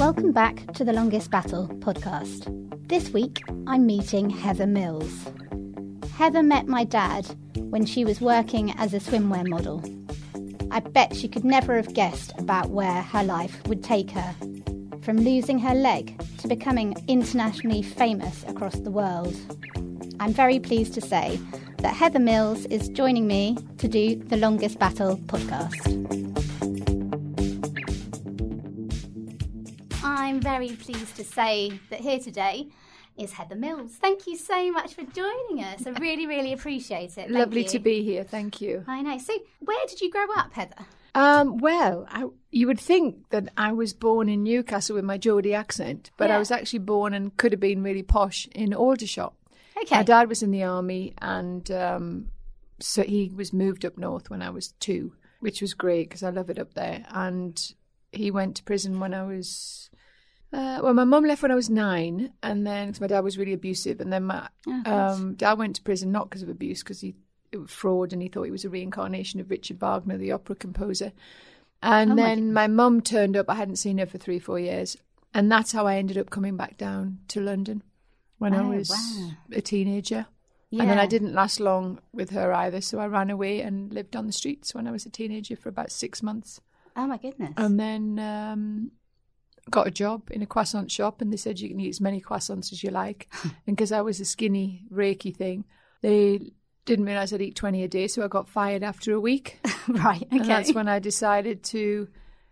Welcome back to the Longest Battle podcast. This week, I'm meeting Heather Mills. Heather met my dad when she was working as a swimwear model. I bet she could never have guessed about where her life would take her. From losing her leg to becoming internationally famous across the world. I'm very pleased to say that Heather Mills is joining me to do the Longest Battle podcast. I'm very pleased to say that here today is Heather Mills. Thank you so much for joining us. I really, really appreciate it. Thank Lovely you. to be here. Thank you. I know. So, where did you grow up, Heather? Um, well, I, you would think that I was born in Newcastle with my Geordie accent, but Yeah. I was actually born and could have been really posh in Aldershot. Okay. My dad was in the army, and um, so he was moved up north when I was two, which was great because I love it up there. And he went to prison when I was. Uh, well, my mum left when I was nine, and then because my dad was really abusive, and then my Oh, um, dad went to prison not because of abuse, because he it was fraud, and he thought he was a reincarnation of Richard Wagner, the opera composer. And Oh, my then my mum turned up. I hadn't seen her for three, four years, and that's how I ended up coming back down to London when I Oh, was wow. a teenager. yeah. And then I didn't last long with her either, so I ran away and lived on the streets when I was a teenager for about six months. Oh my goodness. And then um, got a job in a croissant shop, and they said you can eat as many croissants as you like. and because I was a skinny, rakey thing, they didn't realise I'd eat 20 a day, so I got fired after a week. right. Okay. And that's when I decided to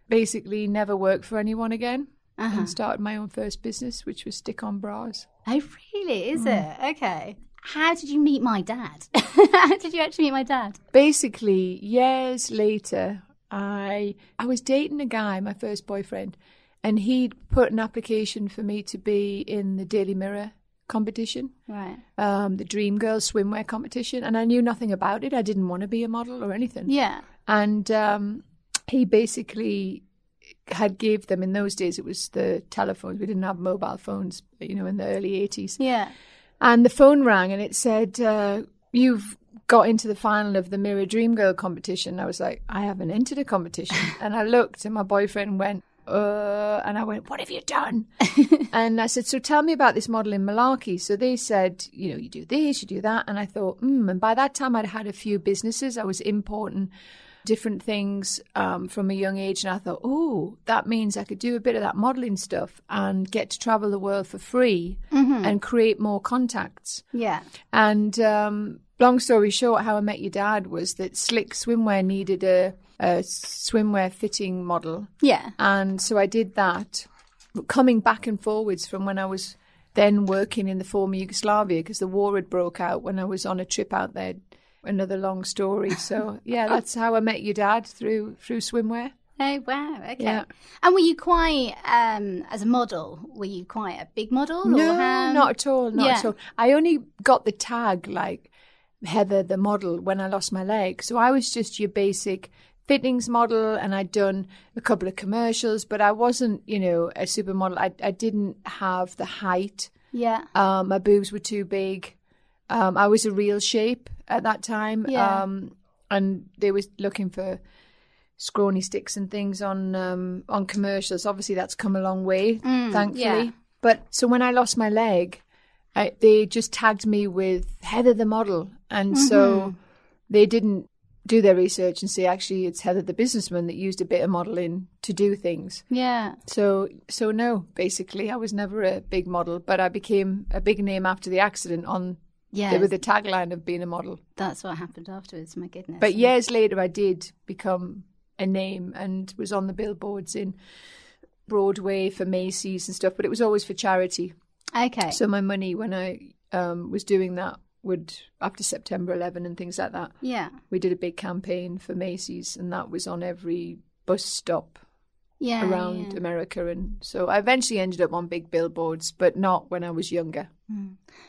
basically never work for anyone again Uh-huh. and started my own first business, which was stick on bras. Oh, really? Is Mm. it? Okay. How did you meet my dad? How did you actually meet my dad? basically years later i i was dating a guy my first boyfriend and he'd put an application for me to be in the daily mirror competition Right. um, the dream girl swimwear competition and i knew nothing about it i didn't want to be a model or anything Yeah. and um, he basically had gave them in those days it was the telephones we didn't have mobile phones you know in the early 80s Yeah. and the phone rang and it said, uh, You've got into the final of the Mirror Dream Girl competition. I was like, I haven't entered a competition. and I looked and my boyfriend went, uh, and I went, What have you done? and I said, So tell me about this model in Malarkey. So they said, You know, you do this, you do that. And I thought, Hmm. And by that time, I'd had a few businesses. I was importing different things um, from a young age. And I thought, oh, that means I could do a bit of that modeling stuff and get to travel the world for free and create more contacts. Yeah. And um, long story short, how I met your dad was that Slick Swimwear needed a, a swimwear fitting model. Yeah. And so I did that, coming back and forwards from when I was then working in the former Yugoslavia because the war had broke out when I was on a trip out there. Another long story. So yeah, that's how I met your dad through through swimwear. Oh wow. Okay. Yeah. And were you quite um as a model? Were you quite a big model? No, how? not at all. Not at all. I only got the tag like Heather the model when I lost my leg. So I was just your basic fittings model and I'd done a couple of commercials, but I wasn't, you know, a supermodel. I I didn't have the height. Yeah. Um, my boobs were too big. Um, I was a real shape at that time. Yeah. Um, and they were looking for scrawny sticks and things on um, on commercials. Obviously, that's come a long way, thankfully. yeah. But so when I lost my leg, I, they just tagged me with Heather the model, and so they didn't do their research and say actually it's Heather the businessman that used a bit of modeling to do things. Yeah. So so no, basically I was never a big model, but I became a big name after the accident on Yeah. with the tagline of being a model. That's what happened afterwards. My goodness. But years later, I did become a name and was on the billboards in Broadway for Macy's and stuff. But it was always for charity. Okay. So my money when I um, was doing that would after September 11 and things like that. yeah. We did a big campaign for Macy's, and that was on every bus stop Yeah. around yeah. America. And so I eventually ended up on big billboards, but not when I was younger.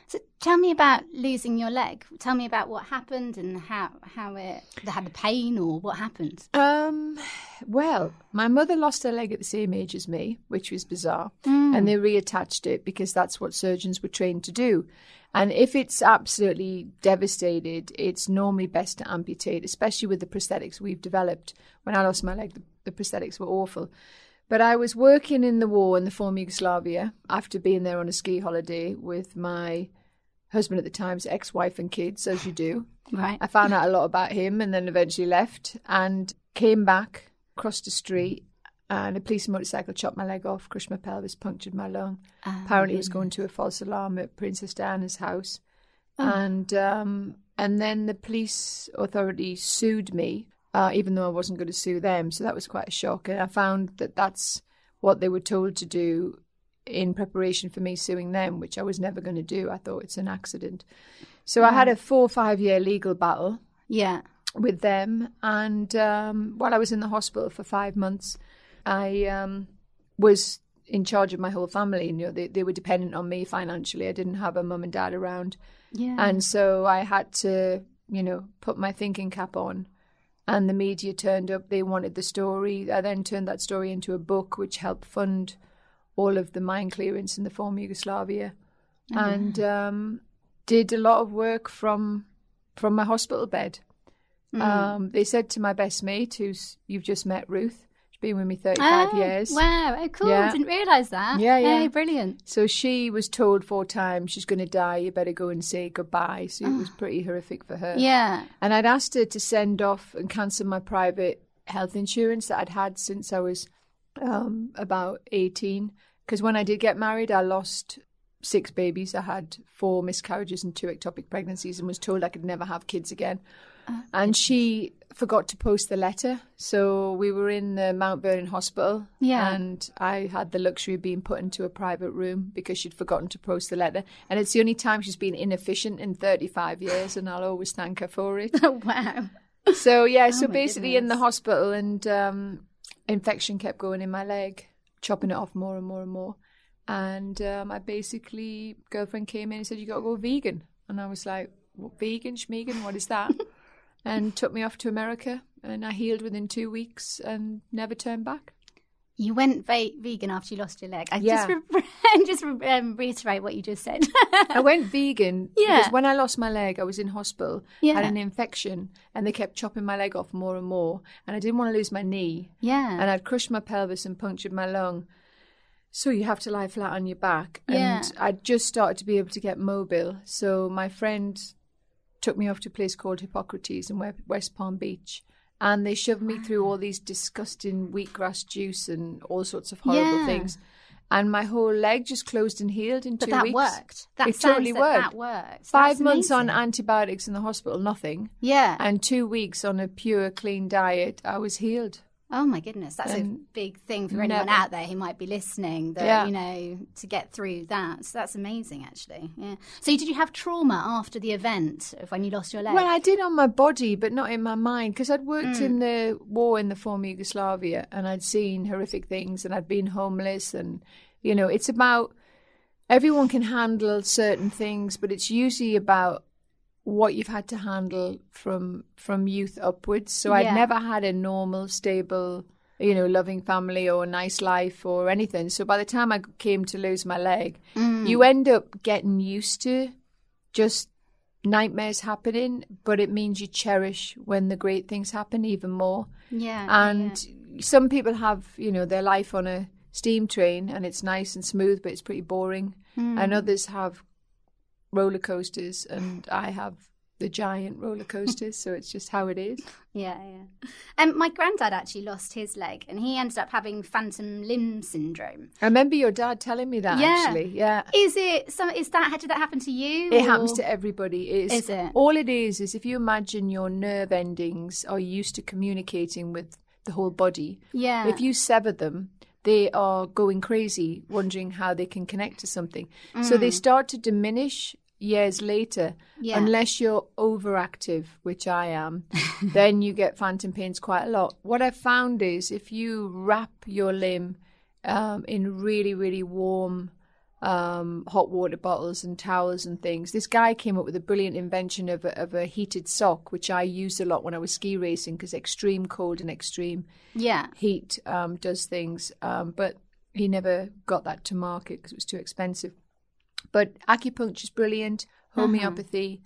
So tell me about losing your leg. Tell me about what happened and how how it had the pain or what happened. Um, well, my mother lost her leg at the same age as me, which was bizarre, Mm. and they reattached it because that's what surgeons were trained to do. And if it's absolutely devastated, it's normally best to amputate, especially with the prosthetics we've developed. When I lost my leg, the, the prosthetics were awful. But I was working in the war in the former Yugoslavia after being there on a ski holiday with my husband at the time's ex-wife and kids, as you do. Right. I found out a lot about him and then eventually left and came back, crossed the street, and a police motorcycle chopped my leg off, crushed my pelvis, punctured my lung. Oh, Apparently, it was going to a false alarm at Princess Diana's house. And um, and then the police authority sued me, uh, even though I wasn't going to sue them. So that was quite a shock. And I found that that's what they were told to do in preparation for me suing them, which I was never going to do. I thought it's an accident. So I had a four or five year legal battle Yeah. with them. And um, while I was in the hospital for five months, I um, was in charge of my whole family. You know, they, they were dependent on me financially. I didn't have a mum and dad around. Yeah. And so I had to, you know, put my thinking cap on. And the media turned up. They wanted the story. I then turned that story into a book, which helped fund all of the mine clearance in the former Yugoslavia, and um, did a lot of work from from my hospital bed. Mm. Um, they said to my best mate, who's you've just met, Ruth. Been with me thirty five Oh, years. Wow. Oh, cool. Yeah. Didn't realise that. Yeah, yeah. Hey, brilliant. So she was told four times she's going to die. You better go and say goodbye. So it was pretty horrific for her. Yeah. And I'd asked her to send off and cancel my private health insurance that I'd had since I was um, about 18. Because when I did get married, I lost six babies. I had four miscarriages and two ectopic pregnancies and was told I could never have kids again. and she forgot to post the letter. So we were in the Mount Vernon Hospital. Yeah. And I had the luxury of being put into a private room because she'd forgotten to post the letter. And it's the only time she's been inefficient in 35 years, and I'll always thank her for it. Oh, wow. So yeah, so Oh my basically in the hospital, and um, infection kept going in my leg, chopping it off more and more and more. And um, I basically girlfriend came in and said, "You got to go vegan," and I was like, what, "Vegan, schmegan, what is that?" and took me off to America, and I healed within two weeks and never turned back. You went va- vegan after you lost your leg. I Yeah. just re- just re- um, reiterate what you just said. I went vegan Yeah. because when I lost my leg, I was in hospital, Yeah. had an infection, and they kept chopping my leg off more and more, and I didn't want to lose my knee. yeah. and I'd crushed my pelvis and punctured my lung. So you have to lie flat on your back. Yeah. And I'd just started to be able to get mobile. So my friend took me off to a place called Hippocrates in West Palm Beach. And they shoved me through all these disgusting wheatgrass juice and all sorts of horrible Yeah. things. And my whole leg just closed and healed in but two that weeks. worked. That it totally that worked. That worked. Five That's months on antibiotics in the hospital, nothing. Yeah. And two weeks on a pure, clean diet, I was healed. Oh my goodness, that's a big thing for anyone never- out there who might be listening. That Yeah. you know to get through that. So that's amazing, actually. Yeah. So did you have trauma after the event of when you lost your leg? Well, I did on my body, but not in my mind, because I'd worked Mm. in the war in the former Yugoslavia, and I'd seen horrific things, and I'd been homeless, and you know, it's about everyone can handle certain things, but it's usually about what you've had to handle from from youth upwards. So Yeah. I'd never had a normal, stable, you know, loving family or a nice life or anything. So by the time I came to lose my leg, Mm. you end up getting used to just nightmares happening, but it means you cherish when the great things happen even more. yeah. And some people have, you know, their life on a steam train and it's nice and smooth, but it's pretty boring. Hmm. And others have roller coasters, and I have the giant roller coasters, so it's just how it is. Yeah, yeah. Um, my granddad actually lost his leg, and he ended up having phantom limb syndrome. I remember your dad telling me that Yeah. actually. Yeah. Is it? So is that? Did that happen to you? It or- happens to everybody. It's, Is it? All it is is if you imagine your nerve endings are used to communicating with the whole body. Yeah. If you sever them, they are going crazy, wondering how they can connect to something. So they start to diminish years later. Yeah. unless you're overactive, which I am. then you get phantom pains quite a lot. What I've found is if you wrap your limb um, in really, really warm um, hot water bottles and towels and things. This guy came up with a brilliant invention of a, of a heated sock, which I used a lot when I was ski racing because extreme cold and extreme Yeah. heat um, does things. Um, but he never got that to market because it was too expensive. But acupuncture is brilliant, homeopathy,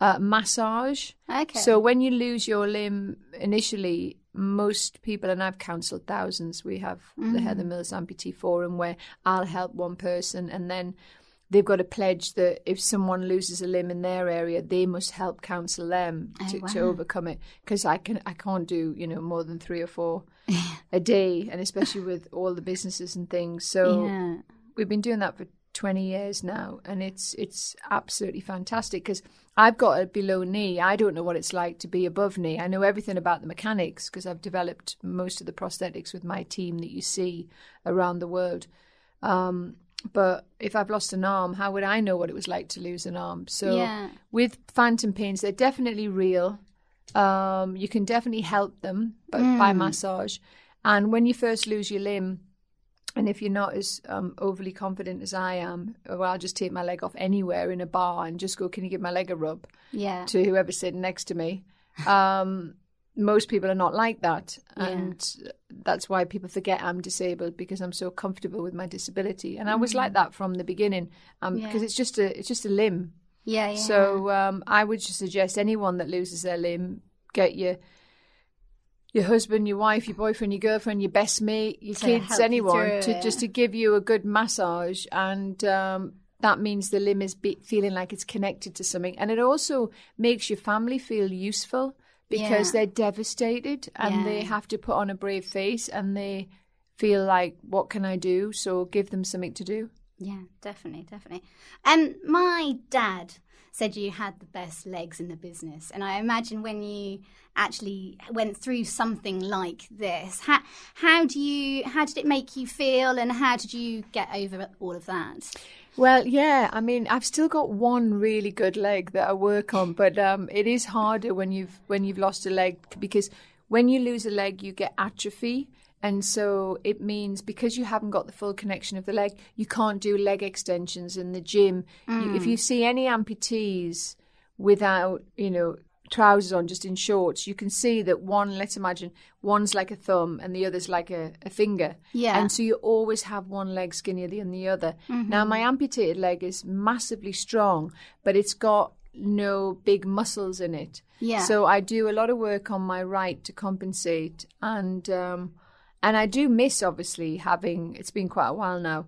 uh, massage. Okay. So when you lose your limb initially, most people, and I've counselled thousands, we have the Heather Mills Amputee Forum where I'll help one person and then they've got a pledge that if someone loses a limb in their area, they must help counsel them to, to wow. overcome it. Because I can, I can't do, you know, more than three or four a day, and especially with all the businesses and things. So yeah. we've been doing that for 20 years now and it's it's absolutely fantastic because I've got a below knee. I don't know what it's like to be above knee. I know everything about the mechanics because I've developed most of the prosthetics with my team that you see around the world. Um, but if I've lost an arm how would I know what it was like to lose an arm? So Yeah. with phantom pains they're definitely real. Um, you can definitely help them by, by massage. And when you first lose your limb and if you're not as um, overly confident as I am, well, I'll just take my leg off anywhere in a bar and just go, "Can you give my leg a rub?" Yeah. to whoever's sitting next to me. Um, most people are not like that, and that's why people forget I'm disabled because I'm so comfortable with my disability. And I was like that from the beginning, um, Yeah. because it's just a it's just a limb. Yeah. Yeah. So um, I would just suggest anyone that loses their limb get your your husband, your wife, your boyfriend, your girlfriend, your best mate, your To kids, help you anyone—to it. just to give you a good massage, and um, that means the limb is be- feeling like it's connected to something, and it also makes your family feel useful because Yeah. they're devastated and they have to put on a brave face and they feel like, what can I do? So give them something to do. Yeah, definitely, definitely. And my dad said you had the best legs in the business, and I imagine when you actually went through something like this, how how do you how did it make you feel, and how did you get over all of that? Well, yeah. I mean, I've still got one really good leg that I work on, but um, it is harder when you've when you've lost a leg because when you lose a leg, you get atrophy, and so it means because you haven't got the full connection of the leg, you can't do leg extensions in the gym. You, if you see any amputees without, you know, trousers on, just in shorts, you can see that one. Let's imagine one's like a thumb and the other's like a, a finger. Yeah. And so you always have one leg skinnier than the other. Now, my amputated leg is massively strong, but it's got no big muscles in it. Yeah. So I do a lot of work on my right to compensate, and um, and I do miss obviously having. It's been quite a while now.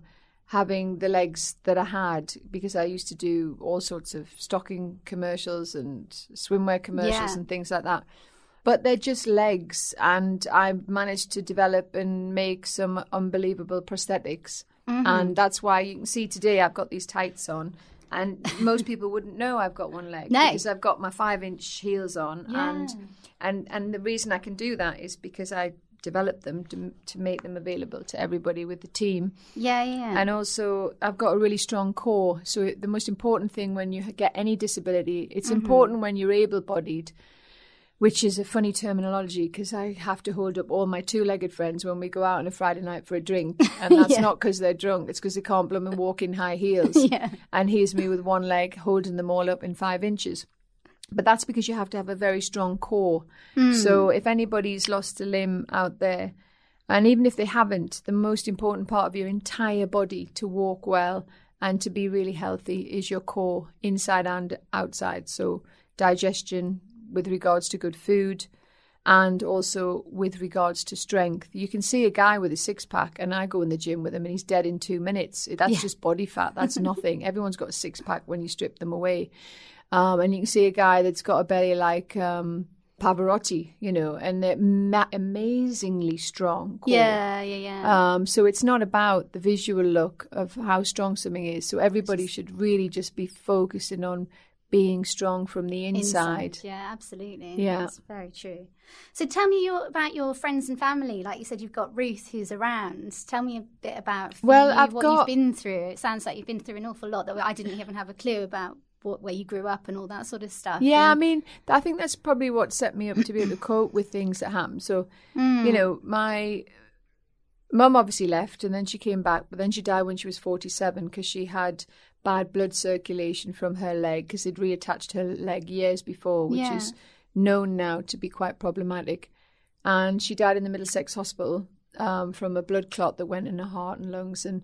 Having the legs that I had because I used to do all sorts of stocking commercials and swimwear commercials Yeah. and things like that but they're just legs and i managed to develop and make some unbelievable prosthetics Mm-hmm. and that's why you can see today i've got these tights on and most people wouldn't know i've got one leg No. because i've got my five inch heels on Yeah. and and and the reason i can do that is because i developed them to, to make them available to everybody with the team Yeah, yeah. and also I've got a really strong core. So the most important thing when you get any disability, it's mm-hmm. important when you're able-bodied, which is a funny terminology because I have to hold up all my two-legged friends when we go out on a Friday night for a drink, and that's Yeah. not because they're drunk; it's because they can't bloom and walk in high heels. Yeah. And here's me with one leg holding them all up in five inches. But that's because you have to have a very strong core. Hmm. So if anybody's lost a limb out there, and even if they haven't, the most important part of your entire body to walk well and to be really healthy is your core, inside and outside. So digestion with regards to good food and also with regards to strength. You can see a guy with a six pack and I go in the gym with him and he's dead in two minutes. That's just body fat. That's nothing. Everyone's got a six pack when you strip them away. Um, and you can see a guy that's got a belly like um, Pavarotti, you know, and they're ma- amazingly strong. core. yeah, yeah, yeah. Um, so it's not about the visual look of how strong something is. So everybody should really just be focusing on being strong from the inside. Yeah, absolutely. Yeah. That's very true. So tell me your, about your friends and family. Like you said, you've got Ruth who's around. Tell me a bit about Well, you, I've what got- you've been through. It sounds like you've been through an awful lot that I didn't even have a clue about what, where you grew up and all that sort of stuff. Yeah, I mean, I think that's probably what set me up to be able to cope with things that happen. So, Mm. you know, my Mum obviously left and then she came back, but then she died when she was 47 because she had bad blood circulation from her leg because it reattached her leg years before, which Yeah. is known now to be quite problematic. And she died in the Middlesex Hospital um, from a blood clot that went in her heart and lungs. And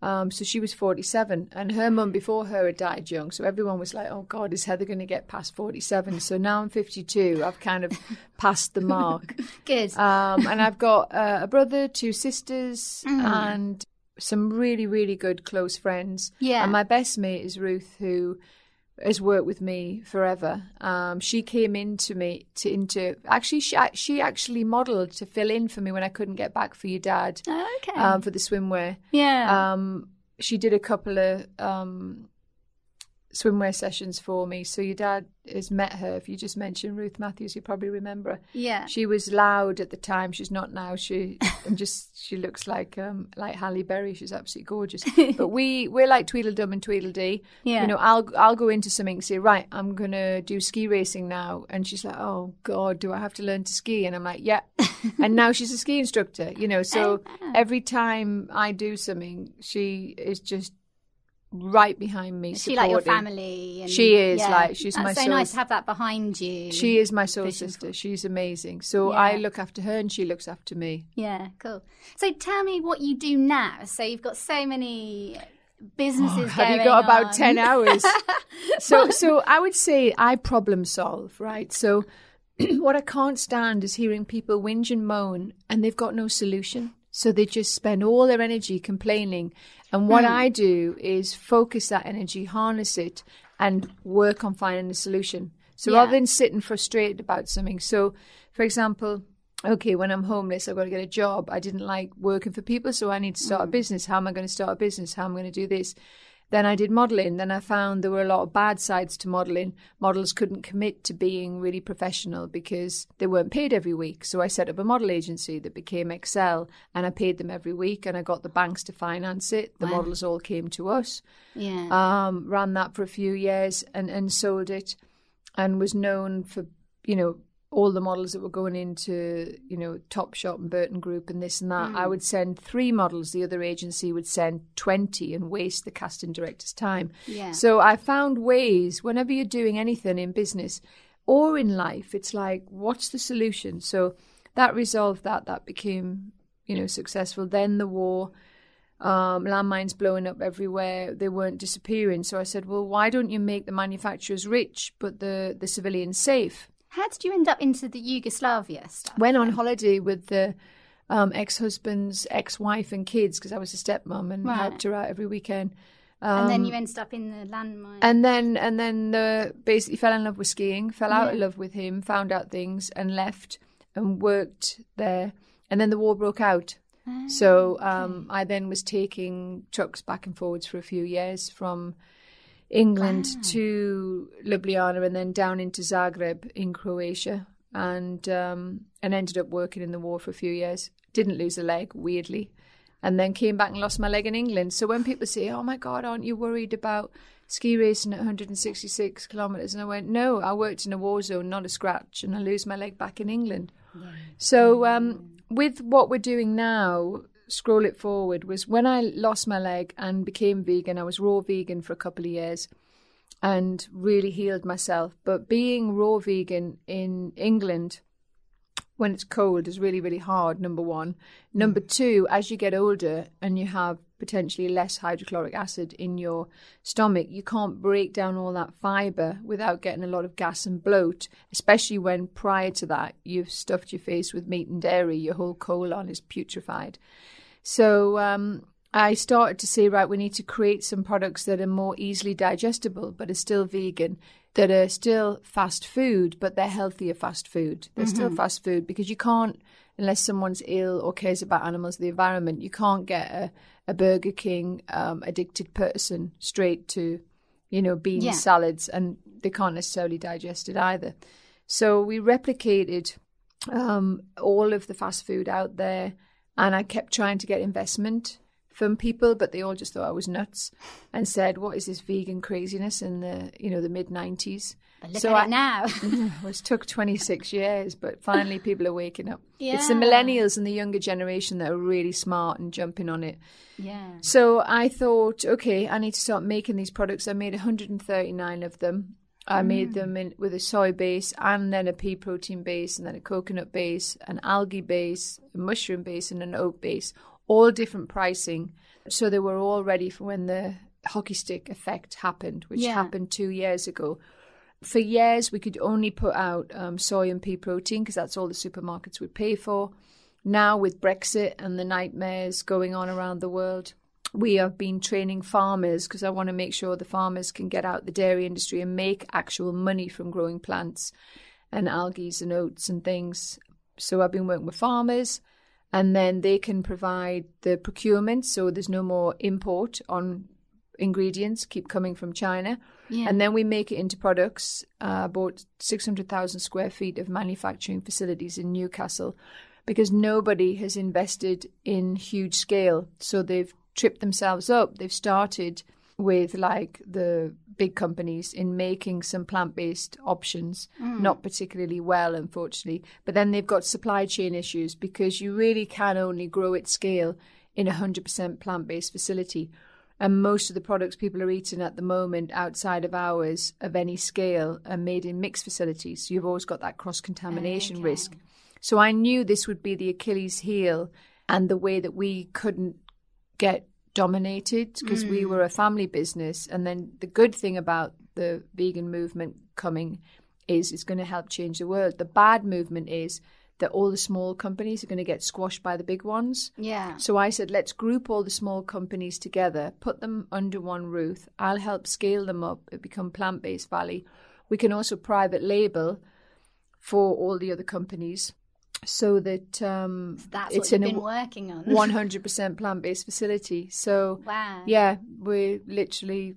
um, so she was 47, and her mum before her had died young. So everyone was like, oh God, is Heather going to get past 47? So now I'm 52. I've kind of passed the mark. Good. Um, and I've got uh, a brother, two sisters, Mm. and some really, really good close friends. Yeah. And my best mate is Ruth, who has worked with me forever. Um, she came into me to into actually she she actually modelled to fill in for me when I couldn't get back for your dad okay. um, for the swimwear. yeah. Um, she did a couple of um, swimwear sessions for me. So your dad has met her. If you just mention Ruth Matthews, you probably remember her. yeah. She was loud at the time. She's not now. She and just she looks like um like Halle Berry. She's absolutely gorgeous. but we we're like Tweedledum and Tweedledee. Yeah. You know, I'll I'll go into something and say, right, I'm gonna do ski racing now, and she's like, oh God, do I have to learn to ski? And I'm like, yeah. and now she's a ski instructor. You know, so every time I do something, she is just right behind me. Is she like your family? And, She is, yeah. like, she's my so soul- nice to have that behind you. She is my soul sister. She's amazing. So I look after her, and she looks after me. Yeah, cool. So tell me what you do now. So you've got so many businesses. Oh, Have you got about 10 hours? so so I would say I problem solve, right? So what I can't stand is hearing people whinge and moan and they've got no solution. So they just spend all their energy complaining. And what I do is focus that energy, harness it, and work on finding a solution. So Yeah. rather than sitting frustrated about something. So, for example, okay, when I'm homeless, I've got to get a job. I didn't like working for people, so I need to start a mm. business. How am I going to start a business? How am I going to do this? Then I did modeling. Then I found there were a lot of bad sides to modeling. Models couldn't commit to being really professional because they weren't paid every week. So I set up a model agency that became Excel and I paid them every week and I got the banks to finance it. The Wow. models all came to us Yeah. um, ran that for a few years and, and sold it and was known for, you know, all the models that were going into, you know, Topshop and Burton Group and this and that. I would send three models. The other agency would send 20 and waste the casting director's time. yeah. So I found ways whenever you're doing anything in business or in life, it's like, what's the solution? So that resolved that. That became, you know, successful. Then the war, um, landmines blowing up everywhere. They weren't disappearing. So I said, well, why don't you make the manufacturers rich but the, the civilians safe? How did you end up into the Yugoslavia stuff? Went on holiday with the um, ex-husband's ex-wife and kids because I was a stepmom and Right. helped her out every weekend. and then Um, you ended up in the landmine. and then and then the basically fell in love with skiing, fell out of love with him, found out things and left and worked there. And then the war broke out. Ah, So um, I then was taking trucks back and forwards for a few years from England to Ljubljana and then down into Zagreb in Croatia, and um, and ended up working in the war for a few years. Didn't lose a leg, weirdly, and then came back and lost my leg in England. So when people say, "Oh my God, aren't you worried about ski racing at 166 kilometers?" and I went, "No, I worked in a war zone, not a scratch, and I lose my leg back in England." So um, with what we're doing now, scroll it forward was when I lost my leg and became vegan. I was raw vegan for a couple of years and really healed myself. But being raw vegan in England when it's cold is really, really hard, number one. Number two, as you get older and you have potentially less hydrochloric acid in your stomach, you can't break down all that fiber without getting a lot of gas and bloat, especially when prior to that you've stuffed your face with meat and dairy, your whole colon is putrefied. So um, I started to say, right, we need to create some products that are more easily digestible, but are still vegan, that are still fast food, but they're healthier fast food. They're still fast food because you can't, unless someone's ill or cares about animals, or the environment, you can't get a, a Burger King um, addicted person straight to, you know, beans, Yeah. salads, and they can't necessarily digest it either. So we replicated um, all of the fast food out there, and I kept trying to get investment from people, but they all just thought I was nuts and said, "What is this vegan craziness?" in the you know the mid nineties. Look so at I, it now. it took 26 years, but finally people are waking up. Yeah. It's the millennials and the younger generation that are really smart and jumping on it. Yeah. So I thought, okay, I need to start making these products. I made 139 of them. I mm. made them in, with a soy base and then a pea protein base and then a coconut base, an algae base, a mushroom base, and an oat base, all different pricing. So they were all ready for when the hockey stick effect happened, which yeah. happened two years ago for years, we could only put out um, soy and pea protein because that's all the supermarkets would pay for. Now, with Brexit and the nightmares going on around the world, we have been training farmers because I want to make sure the farmers can get out the dairy industry and make actual money from growing plants and algae and oats and things. So I've been working with farmers and then they can provide the procurement so there's no more import on ingredients keep coming from China. Yeah. And then we make it into products. Uh, about 600,000 square feet of manufacturing facilities in Newcastle because nobody has invested in huge scale. So they've tripped themselves up. They've started with like the big companies in making some plant based options, mm. not particularly well, unfortunately. But then they've got supply chain issues because you really can only grow at scale in a 100% plant based facility. And most of the products people are eating at the moment outside of ours of any scale are made in mixed facilities. So you've always got that cross contamination okay. risk. So I knew this would be the Achilles heel and the way that we couldn't get dominated because mm. we were a family business. And then the good thing about the vegan movement coming is it's going to help change the world. The bad movement is that all the small companies are going to get squashed by the big ones. Yeah. So I said, let's group all the small companies together, put them under one roof. I'll help scale them up, it become plant based valley. We can also private label for all the other companies so that um, that's it's what you've been working on 100% plant-based facility so wow yeah we're literally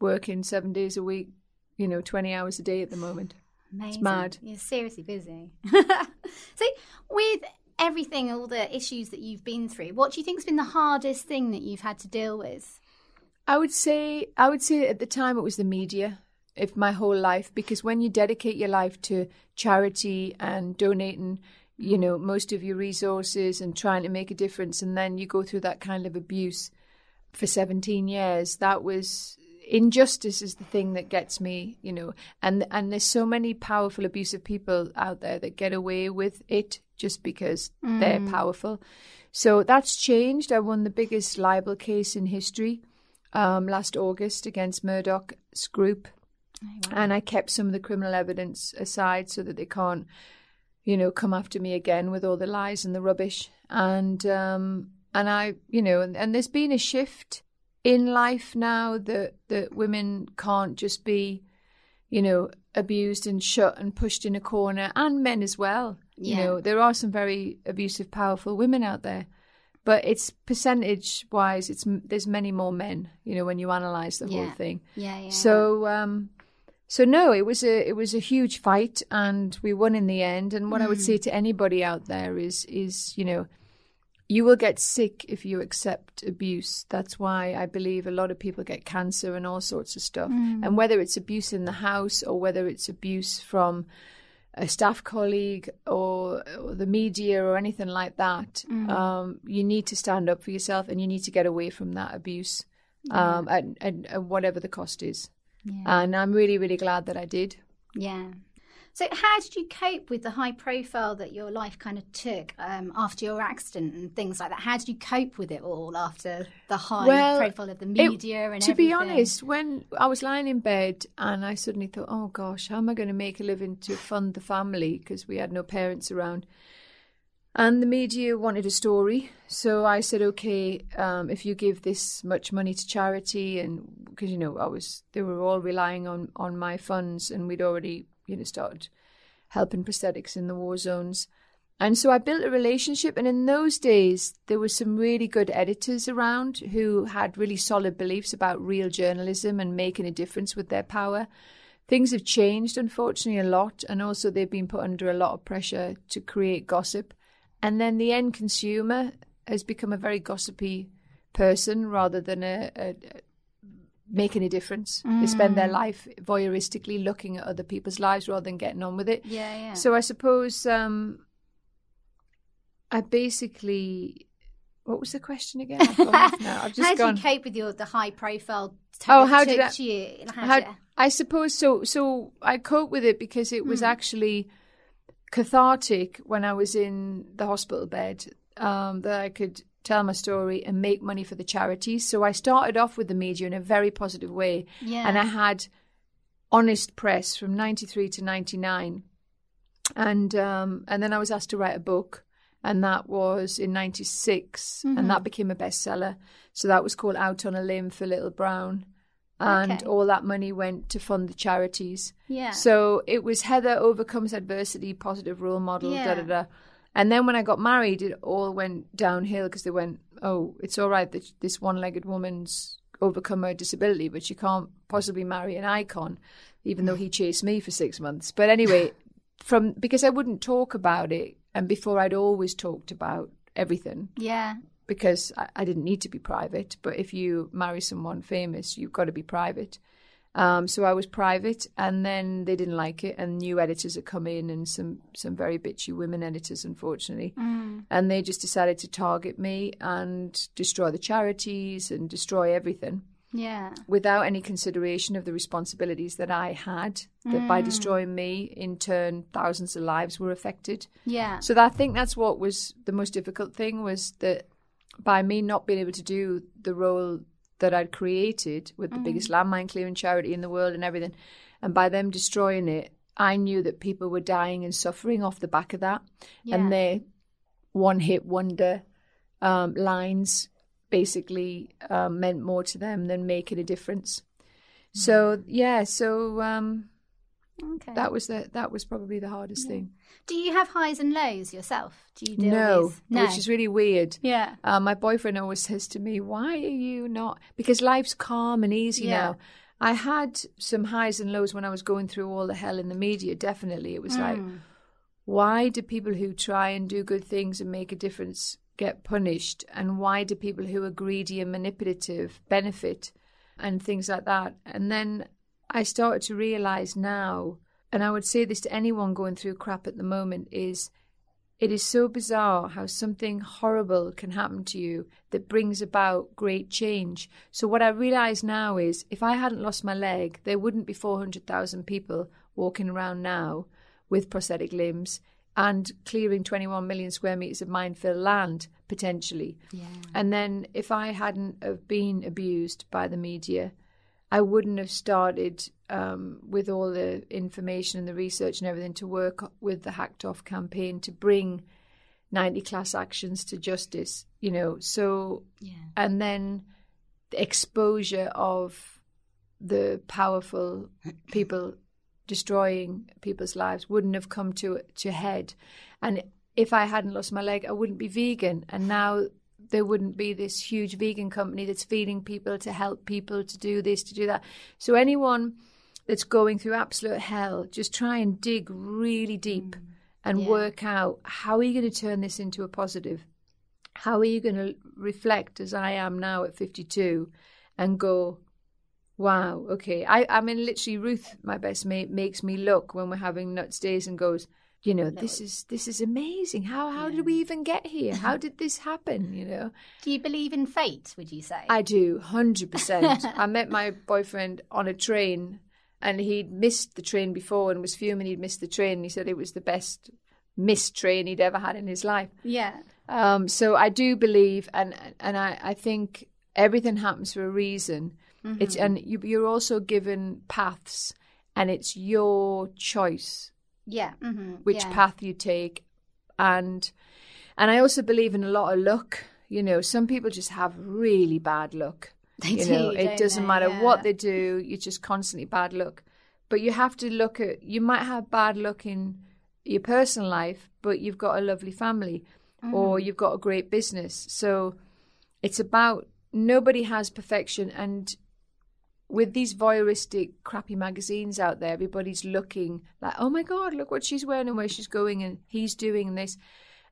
working seven days a week you know 20 hours a day at the moment Amazing. It's mad. You're seriously busy. so, with everything, all the issues that you've been through, what do you think's been the hardest thing that you've had to deal with? I would say, I would say at the time it was the media. If my whole life, because when you dedicate your life to charity and donating, you know, most of your resources and trying to make a difference, and then you go through that kind of abuse for 17 years, that was injustice is the thing that gets me, you know, and and there's so many powerful abusive people out there that get away with it just because mm. they're powerful. So that's changed. I won the biggest libel case in history um, last August against Murdoch's group, oh, wow. and I kept some of the criminal evidence aside so that they can't, you know, come after me again with all the lies and the rubbish. And um, and I, you know, and, and there's been a shift in life now that that women can't just be, you know, abused and shut and pushed in a corner, and men as well. Yeah. You know, there are some very abusive, powerful women out there, but it's percentage wise, it's there's many more men. You know, when you analyze the yeah. whole thing. Yeah, yeah. So, um, so no, it was a it was a huge fight, and we won in the end. And what mm. I would mm. say to anybody out there is is you know you will get sick if you accept abuse. That's why I believe a lot of people get cancer and all sorts of stuff. Mm. And whether it's abuse in the house or whether it's abuse from a staff colleague or, or the media or anything like that, mm. um, you need to stand up for yourself and you need to get away from that abuse, um, and, and, and, whatever the cost is. Yeah. And I'm really, really glad that I did. Yeah. So, how did you cope with the high profile that your life kind of took um, after your accident and things like that? How did you cope with it all after the high well, profile of the media it, and to everything? be honest, when I was lying in bed and I suddenly thought, oh gosh, how am I going to make a living to fund the family because we had no parents around? And the media wanted a story, so I said, okay, um, if you give this much money to charity, and because you know I was, they were all relying on on my funds, and we'd already you know, started helping prosthetics in the war zones. And so I built a relationship. And in those days, there were some really good editors around who had really solid beliefs about real journalism and making a difference with their power. Things have changed, unfortunately, a lot. And also, they've been put under a lot of pressure to create gossip. And then the end consumer has become a very gossipy person rather than a, a, a making a difference. They spend their life voyeuristically looking at other people's lives rather than getting on with it. Yeah, yeah. So I suppose um, I basically. What was the question again? I've gone now. I've just how gone. do you cope with your the high profile? Oh, how did I- you? How How- I suppose so. So I cope with it because it was actually cathartic when I was in the hospital bed um, that I could tell my story and make money for the charities. So I started off with the media in a very positive way, yeah. and I had honest press from '93 to '99, and um, and then I was asked to write a book. And that was in '96, Mm-hmm. and that became a bestseller. So that was called "Out on a Limb for Little Brown," and Okay. all that money went to fund the charities. yeah. So it was Heather overcomes adversity, positive role model, Yeah. da da da. And then when I got married, it all went downhill because they went, oh, it's all right that this one-legged woman's overcome her disability, but she can't possibly marry an icon, even though he chased me for six months. But anyway, from because I wouldn't talk about it, and before I'd always talked about everything yeah. Because I, I didn't need to be private. But if you marry someone famous, you've got to be private. Um, so I was private, and then they didn't like it, and new editors had come in, and some some very bitchy women editors, unfortunately, Mm. and they just decided to target me and destroy the charities and destroy everything Yeah. without any consideration of the responsibilities that I had. That by destroying me, in turn, thousands of lives were affected. Yeah. So that, I think that's what was the most difficult thing was that by me not being able to do the role that I'd created with the biggest landmine clearing charity in the world and everything, and by them destroying it, I knew that people were dying and suffering off the back of that, Yeah. and their one hit wonder um, lines basically um, meant more to them than making a difference. So yeah, so um, Okay. that was the that was probably the hardest thing. do you have highs and lows yourself? Do you deal No, with no? which is really weird. yeah. Uh, my boyfriend always says to me, "Why are you not?" Because life's calm and easy Yeah. now. I had some highs and lows when I was going through all the hell in the media. Definitely, it was like, Mm. why do people who try and do good things and make a difference get punished, and why do people who are greedy and manipulative benefit, and things like that? And then I started to realize now, and I would say this to anyone going through crap at the moment, is it is so bizarre how something horrible can happen to you that brings about great change. So, what I realize now is if I hadn't lost my leg, there wouldn't be 400,000 people walking around now with prosthetic limbs and clearing 21 million square meters of minefield land potentially. Yeah. And then if I hadn't have been abused by the media, I wouldn't have started um, with all the information and the research and everything to work with the Hacked Off campaign to bring 90 class actions to justice, you know. So, Yeah. and then the exposure of the powerful people destroying people's lives wouldn't have come to to head. And if I hadn't lost my leg, I wouldn't be vegan. And now there wouldn't be this huge vegan company that's feeding people to help people to do this, to do that. So anyone that's going through absolute hell, just try and dig really deep mm. and Yeah. work out how are you going to turn this into a positive? How are you going to reflect as I am now at 52 and go, wow, okay. I, I mean, literally, Ruth, my best mate, makes me look when we're having nuts days and goes, you know, this is this is amazing. How how did we even get here? How did this happen? You know, Do you believe in fate? Would you say? I do, hundred percent. I met my boyfriend on a train, and he'd missed the train before and was fuming he'd missed the train. And he said it was the best missed train he'd ever had in his life. yeah. Um, so I do believe, and and I, I think everything happens for a reason. It's and you, you're also given paths, and it's your choice Yeah. hmm which yeah. path you take, and and I also believe in a lot of luck. You know, some people just have really bad luck. They you do, know, it doesn't they? matter Yeah. what they do; you're just constantly bad luck. But you have to look at. You might have bad luck in your personal life, but you've got a lovely family, or Mm-hmm. you've got a great business. So it's about nobody has perfection, and with these voyeuristic, crappy magazines out there, everybody's looking like, oh my God, look what she's wearing and where she's going, and he's doing this.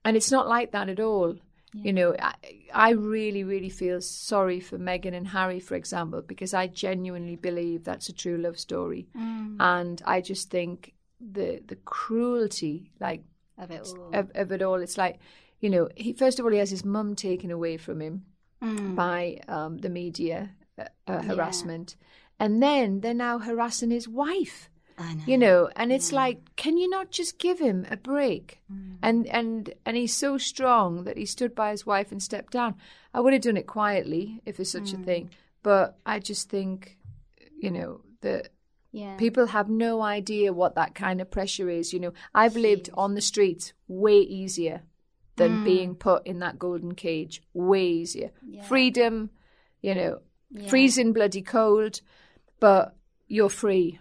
And it's not like that at all. You know, I, I really, really feel sorry for Meghan and Harry, for example, because I genuinely believe that's a true love story, Mm. and I just think the the cruelty, like Of it all. of, of it all, it's like, you know, he first of all he has his mum taken away from him Mm. by um, the media uh, uh, harassment, and then they're now harassing his wife. Know. you know and it's like can you not just give him a break? Mm. and and and he's so strong that he stood by his wife and stepped down. I would have done it quietly if there's such a thing but i just think you know that yeah. people have no idea what that kind of pressure is you know. I've lived on the streets way easier than being put in that golden cage way easier. Yeah. freedom you know Yeah. freezing bloody cold, but you're free.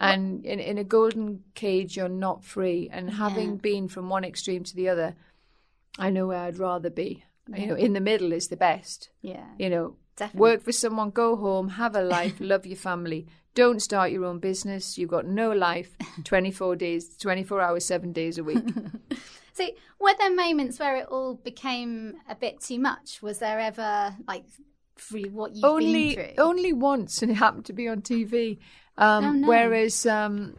And in, in a golden cage, you're not free. And having been from one extreme to the other, I know where I'd rather be. You know, in the middle is the best. Yeah. You know, Definitely. work for someone, go home, have a life, love your family. Don't start your own business. You've got no life. Twenty four days, twenty four hours, seven days a week. So, were there moments where it all became a bit too much? Was there ever like through what you've only been through? only once, and it happened to be on TV. Um, Oh, no. Whereas um,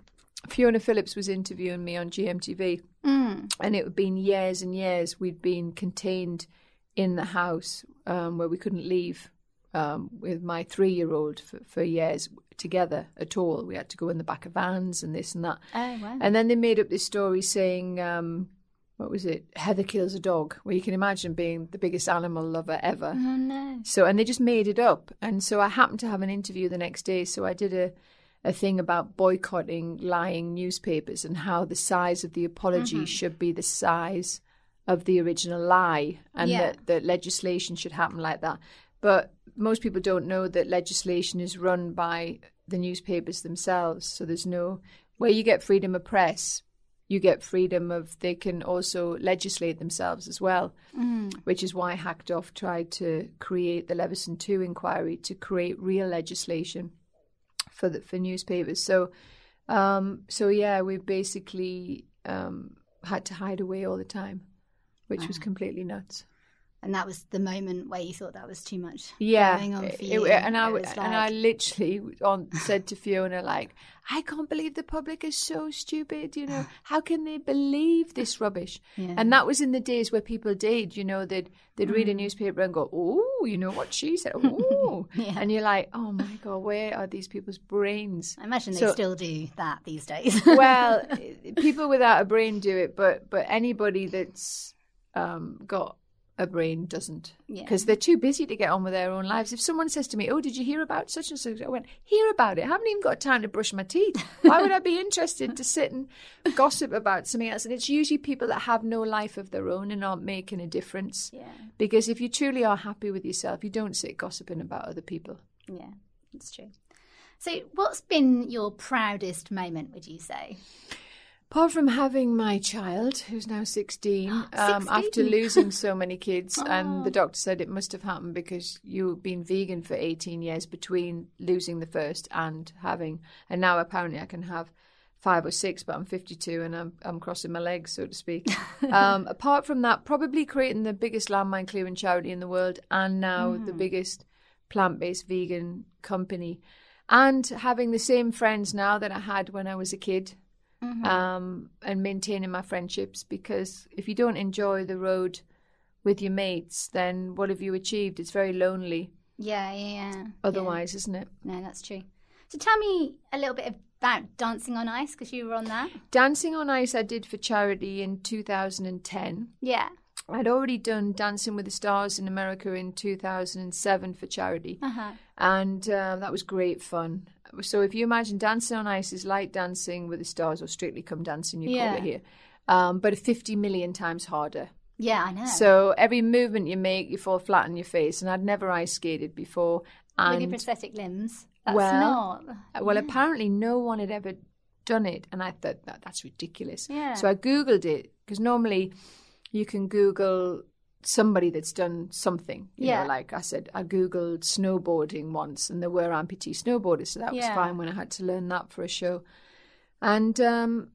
Fiona Phillips was interviewing me on GMTV, Mm. and it had been years and years we'd been contained in the house um, where we couldn't leave um, with my three-year-old for, for years together at all. We had to go in the back of vans and this and that. Oh wow. And then they made up this story saying, um, what was it? Heather kills a dog. Well, you can imagine being the biggest animal lover ever. oh no. So, and they just made it up. And so I happened to have an interview the next day. So I did a, a thing about boycotting lying newspapers and how the size of the apology mm-hmm. should be the size of the original lie and Yeah. that, that legislation should happen like that. But most people don't know that legislation is run by the newspapers themselves. So there's no, where you get freedom of press, you get freedom of, they can also legislate themselves as well which is why Hacked tried to create the Leveson 2 inquiry to create real legislation for the, for newspapers. So, um, so yeah, we basically um, had to hide away all the time, which was completely nuts. And that was the moment where you thought that was too much. Yeah, Going on for it- you. and I was and I literally on said to Fiona like, I can't believe the public is so stupid. You know, how can they believe this rubbish? Yeah. And that was in the days where people did. You know, they'd they'd read a newspaper and go, oh, you know what she said, oh, Yeah. and you're like, oh my god, where are these people's brains? I imagine they still do that these days. well, people without a brain do it, but but anybody that's um, got a brain doesn't Yeah. because they're too busy to get on with their own lives. If someone says to me, "Oh, did you hear about such and such?" I went, "Hear about it? I haven't even got time to brush my teeth. Why would I be interested to sit and gossip about something else?" And it's usually people that have no life of their own and aren't making a difference. yeah, Because if you truly are happy with yourself, you don't sit gossiping about other people. yeah, that's true. So, what's been your proudest moment? Would you say? Apart from having my child, who's now 16, um, after losing so many kids, and Oh. the doctor said it must have happened because you've been vegan for 18 years between losing the first and having, and now apparently I can have five or six, but I'm 52 and I'm, I'm crossing my legs, so to speak. um, apart from that, probably creating the biggest landmine clearing charity in the world and now the biggest plant based vegan company, and having the same friends now that I had when I was a kid um, and maintaining my friendships because if you don't enjoy the road with your mates, then what have you achieved? It's very lonely Yeah, yeah, yeah. otherwise, isn't it? Yeah. No, that's true. So, tell me a little bit about Dancing on Ice because you were on that. Dancing on Ice, I did for charity in 2010. Yeah. I'd already done Dancing with the Stars in America in 2007 for charity, Uh huh. and um, that was great fun. So if you imagine Dancing on Ice is like Dancing with the Stars or Strictly Come Dancing, you Yeah. call it here, um, but 50 million times harder. Yeah, I know. So every movement you make, you fall flat on your face. And I'd never ice skated before. with your prosthetic limbs. That's Well, not. well, apparently no one had ever done it, and I thought that that's ridiculous. Yeah. So I googled it because normally you can Google somebody that's done something. You Yeah. Know, like I said, I googled snowboarding once, and there were amputee snowboarders, so that was fine when I had to learn that for a show. And um,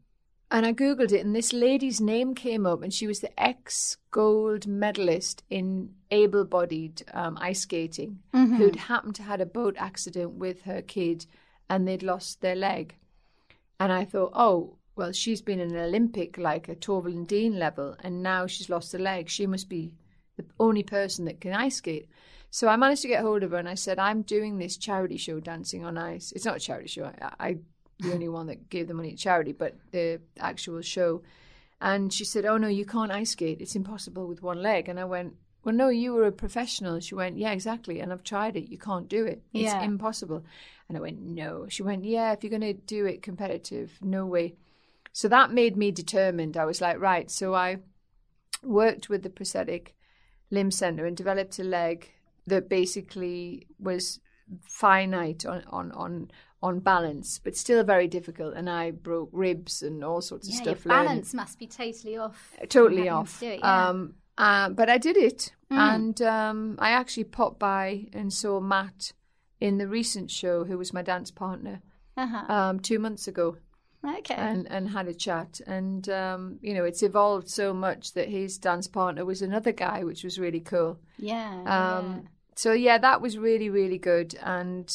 and I googled it, and this lady's name came up, and she was the ex gold medalist in able-bodied um, ice skating, who'd happened to had a boat accident with her kid, and they'd lost their leg. And I thought, oh, well, she's been an Olympic like a Torvill Dean level, and now she's lost a leg. She must be the only person that can ice skate. So I managed to get hold of her, and I said, I'm doing this charity show, Dancing on Ice. It's not a charity show. I, I the only one that gave the money to charity, but the actual show. And she said, "Oh no, you can't ice skate. It's impossible with one leg." And I went, "Well, no, you were a professional." She went, "Yeah, exactly." And I've tried it. You can't do it. It's Yeah. impossible. And I went, "No." She went, "Yeah, if you're going to do it competitive, no way." So that made me determined. I was like, right. So I worked with the prosthetic limb center and developed a leg that basically was finite on on on on balance, but still very difficult. And I broke ribs and all sorts of Yeah, stuff. your learning- balance must be totally off. totally off. it, yeah. um, uh, but I did it, Mm. and um, I actually popped by and saw Matt in the recent show, who was my dance partner, uh-huh. um, two months ago, okay. and and had a chat. And um, you know, it's evolved so much that his dance partner was another guy, which was really cool. yeah. Um, So yeah, that was really really good, and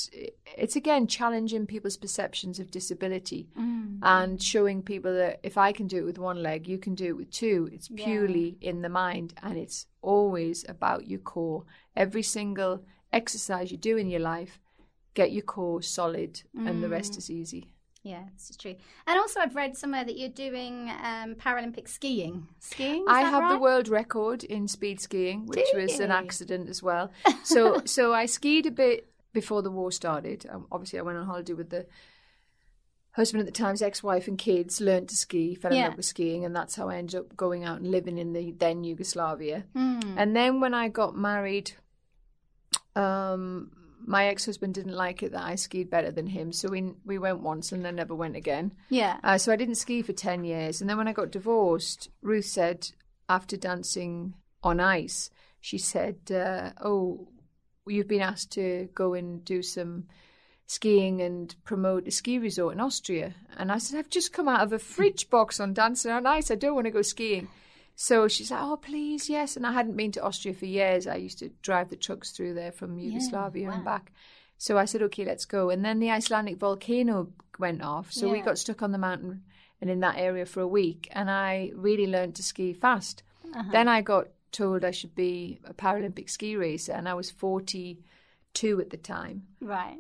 it's again challenging people's perceptions of disability. Mm. and showing people that if I can do it with one leg, you can do it with two. It's Yeah. purely in the mind and it's always about your core. Every single exercise you do in your life, get your core solid and the Mm. rest is easy. Yeah, this is true. And also, I've read somewhere that you're doing um, Paralympic skiing. Skiing? I have the world record in speed skiing, which was an accident as well. So so I skied a bit before the war started. Um, obviously, I went on holiday with the husband at the time's ex-wife and kids. Learned to ski, fell in Yeah. love with skiing, and that's how I ended up going out and living in the then Yugoslavia. Mm. And then when I got married, um, my ex-husband didn't like it that I skied better than him, so we we went once and then never went again. Yeah. Uh, so I didn't ski for 10 years. And then when I got divorced, Ruth said, after dancing on ice, she said, uh, Oh, you've been asked to go and do some skiing and promote a ski resort in Austria. And I said, I've just come out of a fridge box on Dancing on Ice. I don't want to go skiing. So she's like, Oh, please, yes. And I hadn't been to Austria for years. I used to drive the trucks through there from Yugoslavia and wow. back. So I said, okay, let's go. And then the Icelandic volcano went off. So we got stuck on the mountain and in that area for a week. And I really learned to ski fast. Uh-huh. Then I got told I should be a Paralympic ski racer. And I was 42 at the time. Right.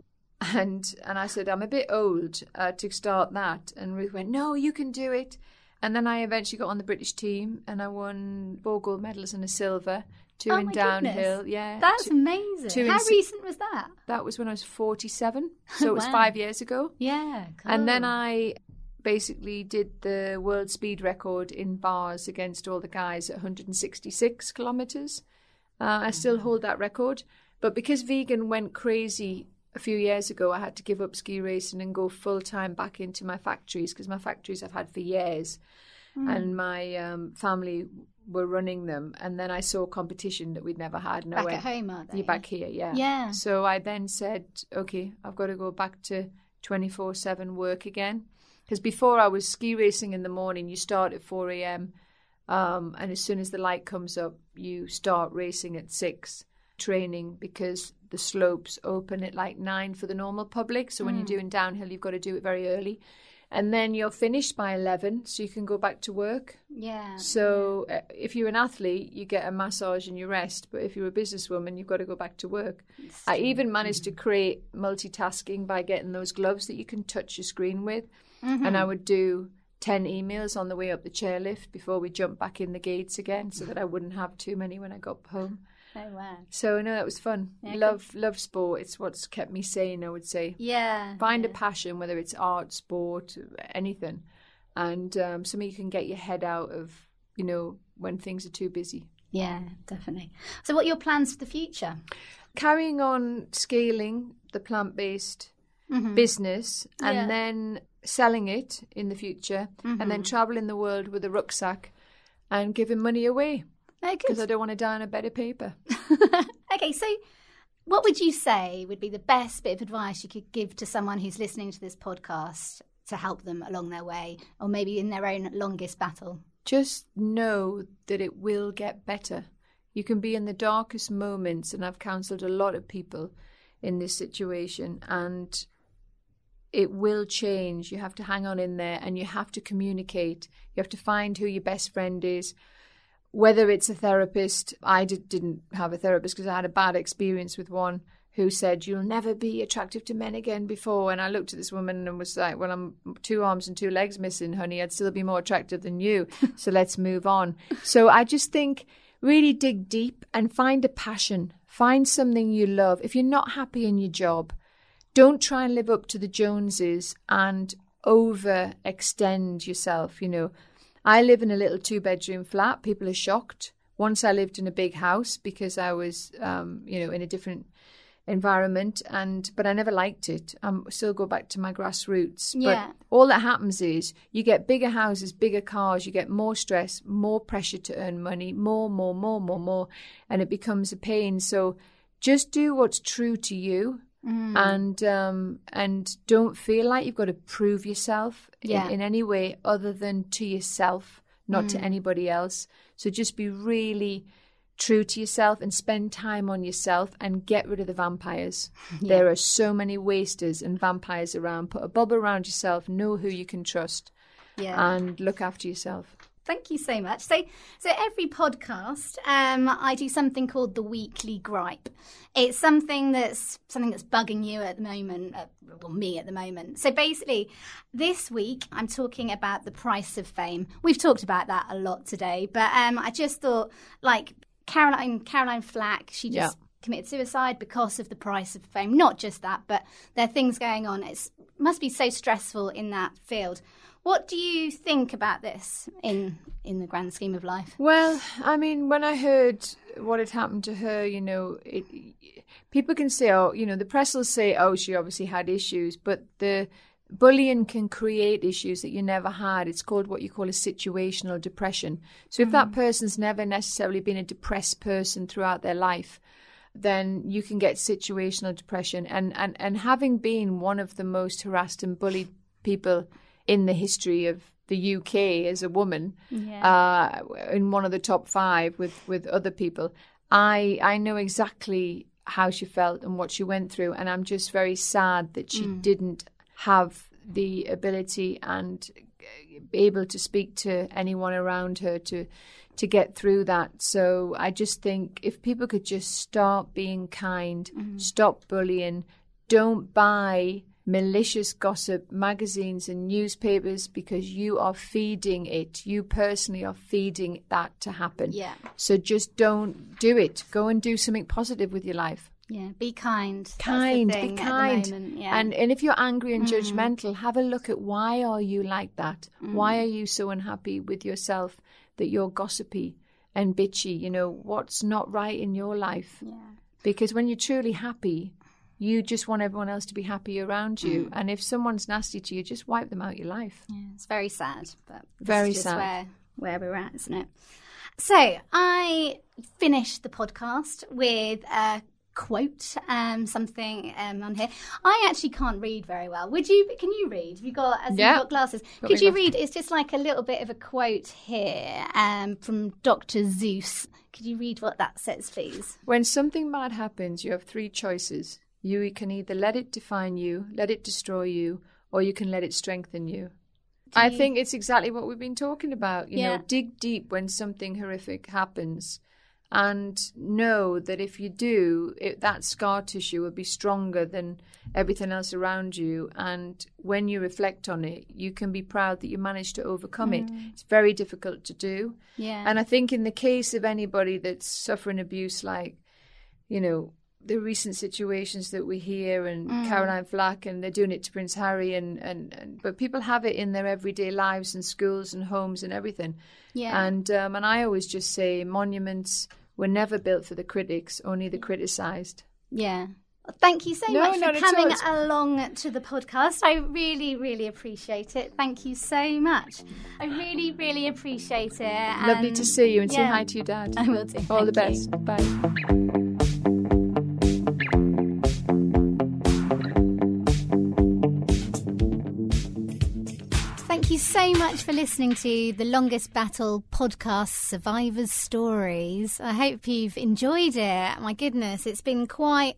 And and I said, I'm a bit old uh, to start that. And Ruth went, No, you can do it. And then I eventually got on the British team and I won four gold medals and a silver, two Oh in downhill. goodness. Yeah. That's two- amazing. two How in- recent was that? that was when I was 47. So it was five years ago. Yeah. And then. I basically did the world speed record in bars against all the guys at 166 kilometers. Uh, I still hold that record. But because vegan went crazy a few years ago, I had to give up ski racing and go full time back into my factories because my factories I've had for years. And my um, family were running them. And then I saw competition that we'd never had. And I back went, at home, are they? you're back here, yeah. Yeah. So I then said, okay, I've got to go back to 24 7 work again. Because before I was ski racing in the morning, you start at 4 a.m. Um, and as soon as the light comes up, you start racing at 6, training because the slopes open at like 9 for the normal public. So when you're mm. doing downhill, you've got to do it very early. And then you're finished by 11, so you can go back to work. Yeah. So uh, if you're an athlete, you get a massage and you rest. But if you're a businesswoman, you've got to go back to work. I even managed mm. to create multitasking by getting those gloves that you can touch your screen with. And I mm-hmm. would do 10 emails on the way up the chairlift before we jump back in the gates again so that I wouldn't have too many when I got home. Oh, wow. So, no, that was fun. Yeah, cool. love, love sport. It's what's kept me sane, I would say Yeah. find a passion, whether it's art, sport, anything, and um, something you can get your head out of, you know, when things are too busy. Yeah, definitely. So, what are your plans for the future? Carrying on scaling the plant based Mhm. business and Yeah. then selling it in the future and then traveling the world with a rucksack and giving money away because I don't want to die on a bed of paper. okay, so what would you say would be the best bit of advice you could give to someone who's listening to this podcast to help them along their way or maybe in their own longest battle? Just know that it will get better. You can be in the darkest moments, and I've counseled a lot of people in this situation, and it will change. You have to hang on in there and you have to communicate. You have to find who your best friend is. Whether it's a therapist, I did, didn't have a therapist because I had a bad experience with one who said, You'll never be attractive to men again before. And I looked at this woman and was like, Well, I'm two arms and two legs missing, honey. I'd still be more attractive than you. so let's move on. So I just think really dig deep and find a passion. Find something you love. If you're not happy in your job, don't try and live up to the Joneses and overextend yourself. You know, I live in a little two bedroom flat. People are shocked. Once I lived in a big house because I was, um, you know, in a different environment and but I never liked it. I still go back to my grassroots. Yeah. But all that happens is you get bigger houses, bigger cars, you get more stress, more pressure to earn money, more, more, more, more, more, and it becomes a pain. So just do what's true to you Mm. and um, and don't feel like you've got to prove yourself yeah. in, in, any way other than to yourself, not mm. to anybody else. So just be really true to yourself and spend time on yourself and get rid of the vampires. Yeah. There are so many wasters and vampires around. Put a bubble around yourself. Know who you can trust. Yeah. And look after yourself. Thank you so much. So, so every podcast, um, I do something called the weekly gripe. It's something that's something that's bugging you at the moment, uh, well, me at the moment. So basically, this week I'm talking about the price of fame. We've talked about that a lot today, but um, I just thought, like Caroline, Caroline Flack, she just. Yeah. Committed suicide because of the price of fame. Not just that, but there are things going on. It must be so stressful in that field. What do you think about this in in the grand scheme of life? Well, I mean, when I heard what had happened to her, you know, it, people can say, oh, you know, the press will say, oh, she obviously had issues, but the bullying can create issues that you never had. It's called what you call a situational depression. So if mm. that person's never necessarily been a depressed person throughout their life, then you can get situational depression. And, and, and having been one of the most harassed and bullied people in the history of the UK as a woman yeah. uh, in one of the top five with, with other people. I I know exactly how she felt and what she went through, and I'm just very sad that she mm. didn't have the ability and be able to speak to anyone around her to to get through that. So I just think if people could just start being kind, mm. stop bullying, don't buy malicious gossip, magazines and newspapers because you are feeding it. You personally are feeding that to happen. Yeah. So just don't do it. Go and do something positive with your life. Yeah, be kind. Kind, be kind. Yeah. And and if you're angry and mm. judgmental, have a look at why are you like that? Mm. Why are you so unhappy with yourself that you're gossipy and bitchy? You know, what's not right in your life? Yeah. Because when you're truly happy, you just want everyone else to be happy around you. Mm. And if someone's nasty to you, just wipe them out of your life. Yeah, it's very sad, but very sad. Where, where we're at, isn't it? So I finished the podcast with a quote, um, something um, on here. I actually can't read very well. Would you? Can you read? Have you got? As yeah. you've got glasses. Got Could you read? It's just like a little bit of a quote here um, from Doctor Seuss. Could you read what that says, please? When something bad happens, you have three choices. You can either let it define you, let it destroy you, or you can let it strengthen you. I think it's exactly what we've been talking about. You yeah. know, dig deep when something horrific happens and know that if you do, it, that scar tissue will be stronger than everything else around you. And when you reflect on it, you can be proud that you managed to overcome mm. it. It's very difficult to do. Yeah. And I think in the case of anybody that's suffering abuse, like, you know, the recent situations that we hear and mm. Caroline Flack and they're doing it to Prince Harry and, and, and, but people have it in their everyday lives and schools and homes and everything. Yeah. And um, and I always just say monuments were never built for the critics, only the criticized. Yeah. thank you so no, much for coming along to the podcast. I really, really appreciate it. Thank you so much. I really, really appreciate it. Lovely to see you and yeah, say hi to your dad. I will do. All the best. You. Bye. Much for listening to the Longest Battle podcast, Survivors Stories. I hope you've enjoyed it. My goodness, it's been quite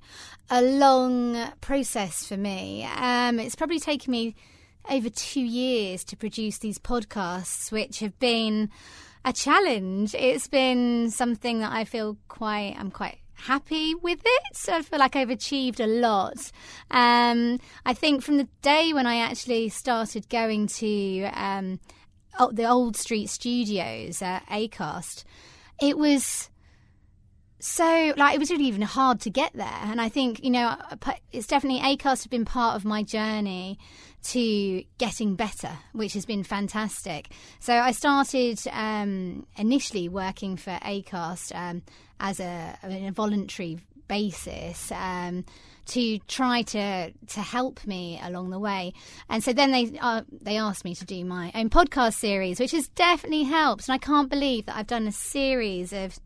a long process for me. Um, it's probably taken me over two years to produce these podcasts, which have been a challenge. It's been something that I feel quite, I'm quite happy with it. So I feel like I've achieved a lot. Um, I think from the day when I actually started going to um, the Old Street Studios at Acast, it was so like it was really even hard to get there and i think you know it's definitely acast have been part of my journey to getting better which has been fantastic so i started um, initially working for acast um, as a, a voluntary basis um, to try to to help me along the way. And so then they uh, they asked me to do my own podcast series, which has definitely helped. And I can't believe that I've done a series of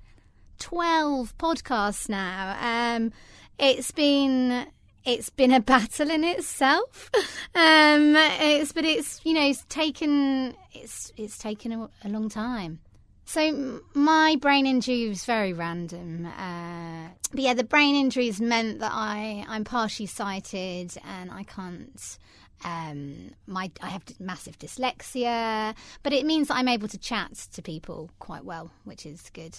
twelve podcasts now. Um, it's been it's been a battle in itself. Um, it's but it's you know it's taken it's it's taken a, a long time. So my brain injury was very random. Uh, but yeah, the brain injuries meant that I I'm partially sighted and I can't. Um, my I have massive dyslexia, but it means that I'm able to chat to people quite well, which is good.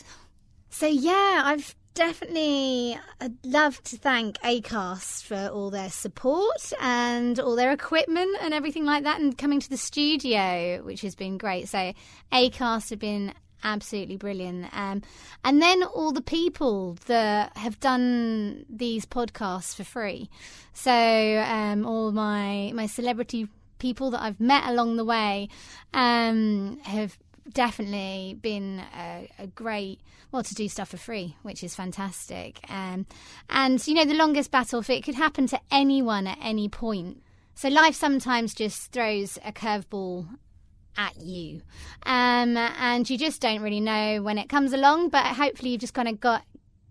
So yeah, I've definitely I'd love to thank Acast for all their support and all their equipment and everything like that, and coming to the studio, which has been great. So Acast have been absolutely brilliant. Um, and then all the people that have done these podcasts for free. So um, all my my celebrity people that I've met along the way um, have definitely been a, a, great well to do stuff for free which is fantastic um, and you know the longest battle it could happen to anyone at any point so life sometimes just throws a curveball at you. Um, and you just don't really know when it comes along, but hopefully you've just kind of got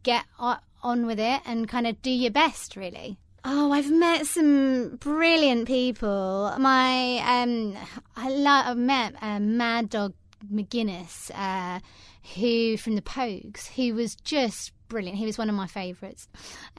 get on with it and kind of do your best, really. Oh, I've met some brilliant people. My, um, I love, I've met uh, Mad Dog McGuinness, uh, who from the Pogues, who was just brilliant. He was one of my favourites,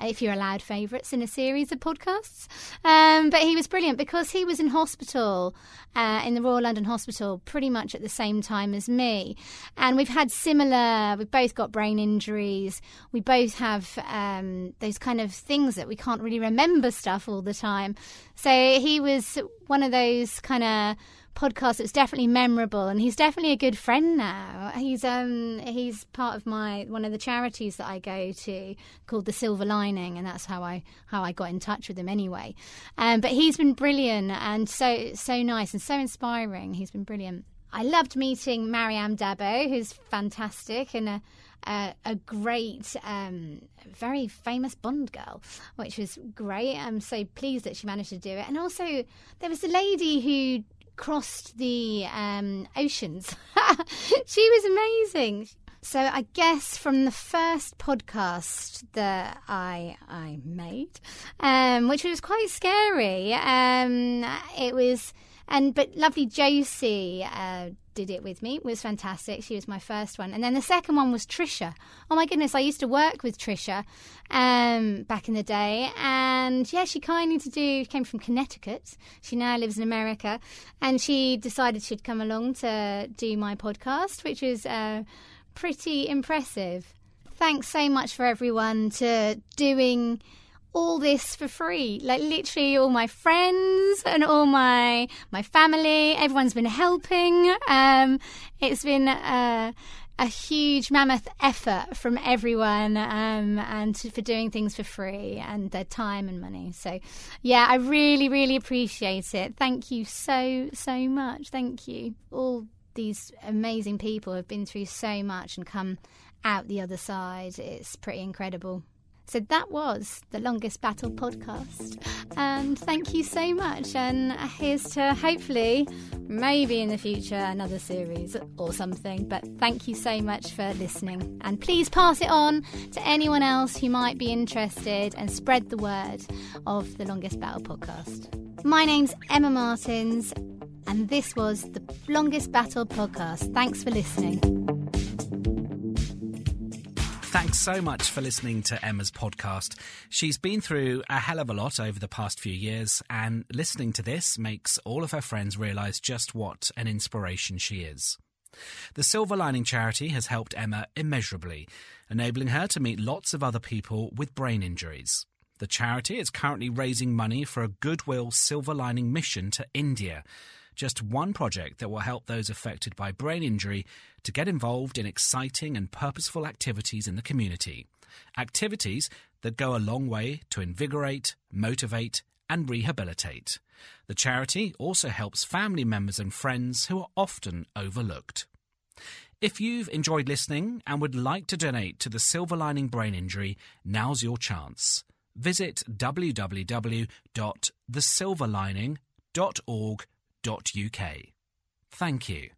if you're allowed favourites in a series of podcasts. Um, but he was brilliant because he was in hospital, uh, in the Royal London Hospital, pretty much at the same time as me. And we've had similar, we've both got brain injuries. We both have um, those kind of things that we can't really remember stuff all the time. So he was one of those kind of podcast that's definitely memorable, and he's definitely a good friend now. He's um he's part of my one of the charities that I go to called the Silver Lining, and that's how I how I got in touch with him anyway. Um, but he's been brilliant and so so nice and so inspiring. He's been brilliant. I loved meeting Maryam d'Abo, who's fantastic and a a, a great, um, very famous Bond girl, which was great. I'm so pleased that she managed to do it. And also, there was a lady who crossed the um, oceans. she was amazing. So I guess from the first podcast that I I made, um, which was quite scary, um, it was and but lovely Josie uh, did it with me. It was fantastic. She was my first one. And then the second one was Trisha. Oh my goodness, I used to work with Trisha um, back in the day. And yeah, she kindly to do, came from Connecticut. She now lives in America. And she decided she'd come along to do my podcast, which was uh, pretty impressive. Thanks so much for everyone to doing all this for free. Like literally all my friends and all my my family, everyone's been helping. Um, it's been a, a huge mammoth effort from everyone um, and for doing things for free and their time and money. So, yeah, I really, really appreciate it. Thank you so, so much. Thank you. All these amazing people have been through so much and come out the other side. It's pretty incredible. So that was the Longest Battle podcast. And thank you so much. And here's to hopefully, maybe in the future, another series or something. But thank you so much for listening. And please pass it on to anyone else who might be interested and spread the word of the Longest Battle podcast. My name's Emma Martins And this was the Longest Battle podcast. Thanks for listening. Thanks so much for listening to Emma's podcast. She's been through a hell of a lot over the past few years, and listening to this makes all of her friends realise just what an inspiration she is. The Silver Lining Charity has helped Emma immeasurably, enabling her to meet lots of other people with brain injuries. The charity is currently raising money for a Goodwill Silver Lining mission to India, just one project that will help those affected by brain injury to get involved in exciting and purposeful activities in the community. Activities that go a long way to invigorate, motivate, and rehabilitate. The charity also helps family members and friends who are often overlooked. If you've enjoyed listening and would like to donate to the Silver Lining Brain Injury, now's your chance. Visit Thank you.